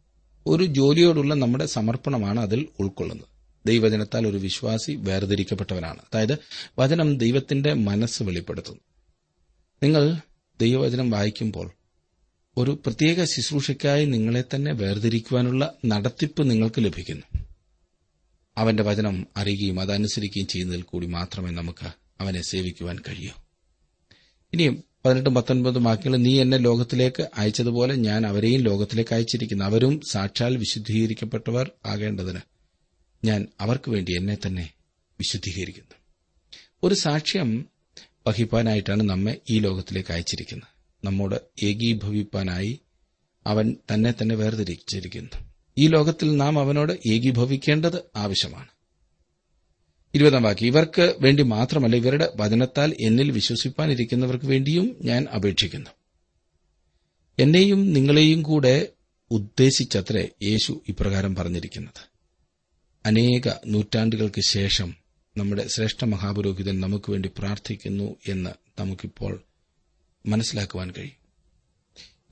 ഒരു ജോലിയോടുള്ള നമ്മുടെ സമർപ്പണമാണ് അതിൽ ഉൾക്കൊള്ളുന്നത്. ദൈവജനത്താൽ ഒരു വിശ്വാസി വേർതിരിക്കപ്പെട്ടവനാണ്. അതായത് വചനം ദൈവത്തിന്റെ മനസ്സ് വെളിപ്പെടുത്തുന്നു. നിങ്ങൾ ദൈവവചനം വായിക്കുമ്പോൾ ഒരു പ്രത്യേക ശുശ്രൂഷയ്ക്കായി നിങ്ങളെ തന്നെ വേർതിരിക്കുവാനുള്ള നടത്തിപ്പ് നിങ്ങൾക്ക് ലഭിക്കുന്നു. അവന്റെ വചനം അറിയുകയും അതനുസരിക്കുകയും ചെയ്യുന്നതിൽ കൂടി മാത്രമേ നമുക്ക് അവനെ സേവിക്കുവാൻ കഴിയൂ. ഇനിയും പതിനെട്ടും പത്തൊൻപതും വാക്യങ്ങൾ നീ എന്നെ ലോകത്തിലേക്ക് അയച്ചതുപോലെ ഞാൻ അവരെയും ലോകത്തിലേക്ക് അയച്ചിരിക്കുന്നു. അവരും സാക്ഷാൽ വിശുദ്ധീകരിക്കപ്പെട്ടവർ ആകേണ്ടതിന് ഞാൻ അവർക്ക് വേണ്ടി എന്നെ തന്നെ വിശുദ്ധീകരിക്കുന്നു. ഒരു സാക്ഷ്യം വഹിപ്പാനായിട്ടാണ് നമ്മെ ഈ ലോകത്തിലേക്ക് അയച്ചിരിക്കുന്നത്. നമ്മോട് ഏകീഭവിപ്പാനായി അവൻ തന്നെ തന്നെ വേർതിരിച്ചിരിക്കുന്നു. ഈ ലോകത്തിൽ നാം അവനോട് ഏകീഭവിക്കേണ്ടത് ആവശ്യമാണ്. ഇരുപതാം വാക്യം ഇവർക്ക് വേണ്ടി മാത്രമല്ല ഇവരുടെ വചനത്താൽ എന്നിൽ വിശ്വസിപ്പാനിരിക്കുന്നവർക്ക് വേണ്ടിയും ഞാൻ അപേക്ഷിക്കുന്നു. എന്നെയും നിങ്ങളെയും കൂടെ ഉദ്ദേശിച്ചത്രേ യേശു ഇപ്രകാരം പറഞ്ഞിരിക്കുന്നത്. അനേക നൂറ്റാണ്ടുകൾക്ക് ശേഷം നമ്മുടെ ശ്രേഷ്ഠ മഹാപുരോഹിതൻ നമുക്ക് വേണ്ടി പ്രാർത്ഥിക്കുന്നു എന്ന് നമുക്കിപ്പോൾ മനസ്സിലാക്കുവാൻ കഴിയും.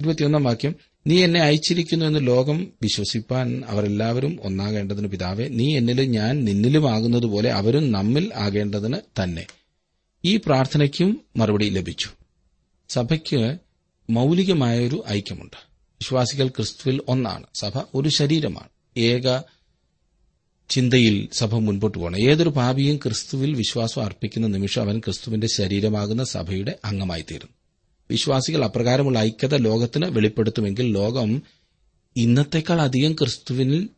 ഇരുപത്തിയൊന്നാം വാക്യം നീ എന്നെ അയച്ചിരിക്കുന്നു എന്ന് ലോകം വിശ്വസിപ്പാൻ അവരെല്ലാവരും ഒന്നാകേണ്ടതിന് പിതാവെ നീ എന്നിലും ഞാൻ നിന്നിലുമാകുന്നതുപോലെ അവരും നമ്മിൽ ആകേണ്ടതിന് തന്നെ. ഈ പ്രാർത്ഥനയ്ക്കും മറുപടി ലഭിച്ചു. സഭയ്ക്ക് മൌലികമായൊരു ഐക്യമുണ്ട്. വിശ്വാസികൾ ക്രിസ്തുവിൽ ഒന്നാണ്. സഭ ഒരു ശരീരമാണ്. ഏക ചിന്തയിൽ സഭ മുൻപോട്ട് പോകണം. ഏതൊരു പാപിയും ക്രിസ്തുവിൽ വിശ്വാസം അർപ്പിക്കുന്ന നിമിഷം അവൻ ക്രിസ്തുവിന്റെ ശരീരമാകുന്ന സഭയുടെ അംഗമായിത്തീരുന്നു. വിശ്വാസികൾ അപ്രകാരമുള്ള ഐക്യത ലോകത്തിന് വെളിപ്പെടുത്തുമെങ്കിൽ ലോകം ഇന്നത്തേക്കാൾ അധികം ക്രിസ്തുവിനിൽ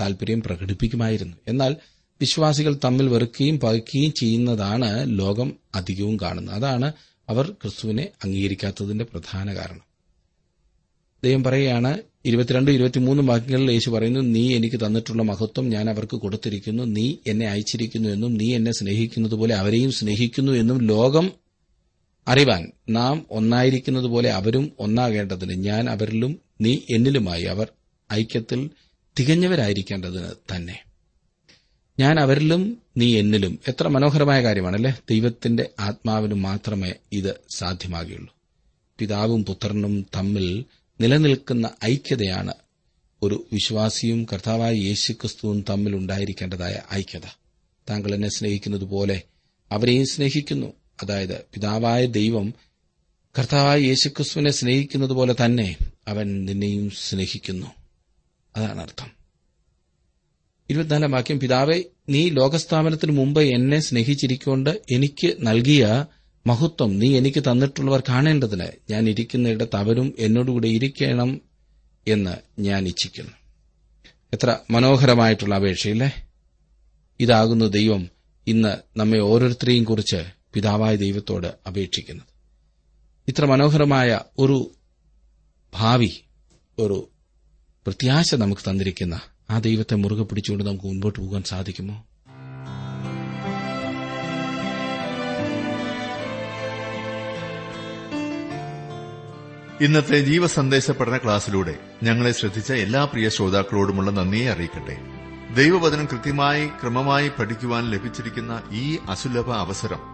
താൽപര്യം പ്രകടിപ്പിക്കുമായിരുന്നു. എന്നാൽ വിശ്വാസികൾ തമ്മിൽ വെറുക്കുകയും പകയ്ക്കുകയും ചെയ്യുന്നതാണ് ലോകം അധികവും കാണുന്നത്. അതാണ് അവർ ക്രിസ്തുവിനെ അംഗീകരിക്കാത്തതിന്റെ പ്രധാന കാരണം. ദൈവം പറയുകയാണ് ഇരുപത്തിരണ്ട് ഇരുപത്തിമൂന്ന് വാക്യങ്ങളിൽ യേശു പറയുന്നു നീ എനിക്ക് തന്നിട്ടുള്ള മഹത്വം ഞാൻ അവർക്ക് കൊടുത്തിരിക്കുന്നു. നീ എന്നെ അയച്ചിരിക്കുന്നു എന്നും നീ എന്നെ സ്നേഹിക്കുന്നതുപോലെ അവരെയും സ്നേഹിക്കുന്നു എന്നും ലോകം അറിവാൻ നാം ഒന്നായിരിക്കുന്നതുപോലെ അവരും ഒന്നാകേണ്ടതിന് ഞാൻ അവരിലും നീ എന്നിലുമായി അവർ ഐക്യത്തിൽ തികഞ്ഞവരായിരിക്കേണ്ടതിന് തന്നെ. ഞാൻ അവരിലും നീ എന്നിലും. എത്ര മനോഹരമായ കാര്യമാണല്ലേ? ദൈവത്തിന്റെ ആത്മാവിന് മാത്രമേ ഇത് സാധ്യമാകുകയുള്ളൂ. പിതാവും പുത്രനും തമ്മിൽ നിലനിൽക്കുന്ന ഐക്യതയാണ് ഒരു വിശ്വാസിയും കർത്താവായ യേശുക്രിസ്തുവും തമ്മിൽ ഉണ്ടായിരിക്കേണ്ടതായ ഐക്യത. താങ്കൾ എന്നെ സ്നേഹിക്കുന്നതുപോലെ അവരെയും സ്നേഹിക്കുന്നു. അതായത് പിതാവായ ദൈവം കർത്താവായ യേശുക്രിസ്തുവിനെ സ്നേഹിക്കുന്നത് പോലെ തന്നെ അവൻ നിന്നെയും സ്നേഹിക്കുന്നു. അതാണ് അർത്ഥം. ഇരുപത്തിനാലാം വാക്യം പിതാവെ നീ ലോകസ്ഥാപനത്തിന് മുമ്പ് എന്നെ സ്നേഹിച്ചിരിക്കൊണ്ട് എനിക്ക് നൽകിയ മഹത്വം നീ എനിക്ക് തന്നിട്ടുള്ളവർ കാണേണ്ടതിന് ഞാൻ ഇരിക്കുന്നിടത്ത് അവരും എന്നോടുകൂടെ ഇരിക്കണം എന്ന് ഞാൻ ഇച്ഛിക്കുന്നു. എത്ര മനോഹരമായിട്ടുള്ള അപേക്ഷയില്ലേ? ഇതാകുന്നു ദൈവം ഇന്ന് നമ്മെ ഓരോരുത്തരെയും കുറിച്ച് പിതാവായ ദൈവത്തോട് അപേക്ഷിക്കുന്നത്. ഇത്ര മനോഹരമായ ഒരു ഭാവി ഒരു പ്രത്യാശ നമുക്ക് തന്നിരിക്കുന്ന ആ ദൈവത്തെ മുറുകെ പിടിച്ചുകൊണ്ട് നമുക്ക് മുൻപോട്ട് പോകാൻ സാധിക്കുമോ? ഇന്നത്തെ ജീവസന്ദേശ പഠന ക്ലാസ്സിലൂടെ ഞങ്ങളെ ശ്രദ്ധിച്ച എല്ലാ പ്രിയ ശ്രോതാക്കളോടുമുള്ള നന്ദിയെ അറിയിക്കട്ടെ. ദൈവവചനം കൃത്യമായി ക്രമമായി പഠിക്കുവാൻ ലഭിച്ചിരിക്കുന്ന ഈ അസുലഭ അവസരം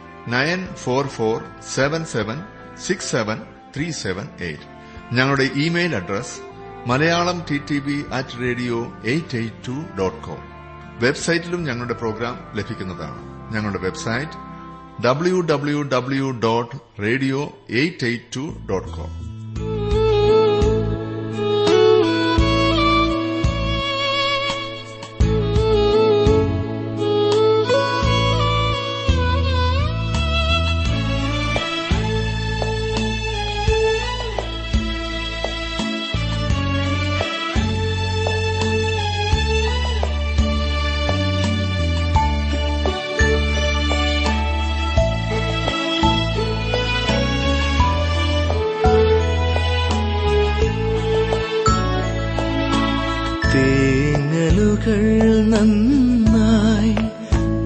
nine four four seven seven six seven three seven eight. ഞങ്ങളുടെ email address Malayalam T T B at radio eight eight two dot com. വെബ്സൈറ്റിലും ഞങ്ങളുടെ പ്രോഗ്രാം ലഭിക്കുന്നതാണ്. ഞങ്ങളുടെ website W W W dot radio eight eight two dot com. നന്നായി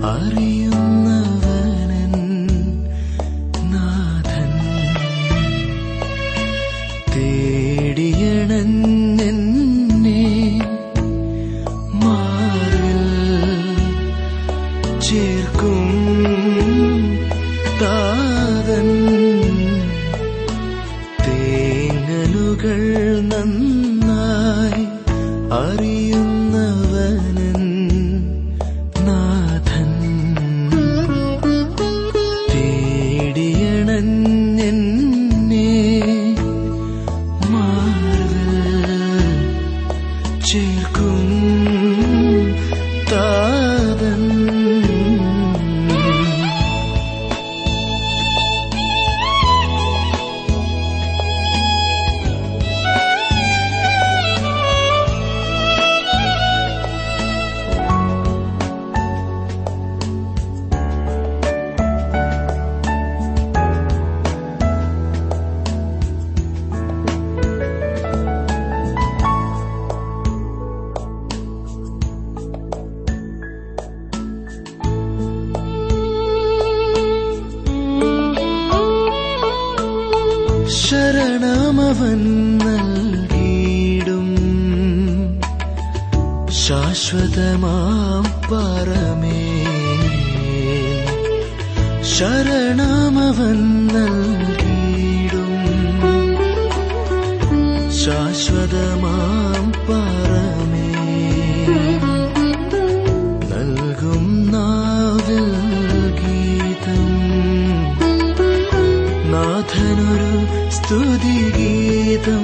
അറിയുന്നവനൻ സ്തുതിഗീതം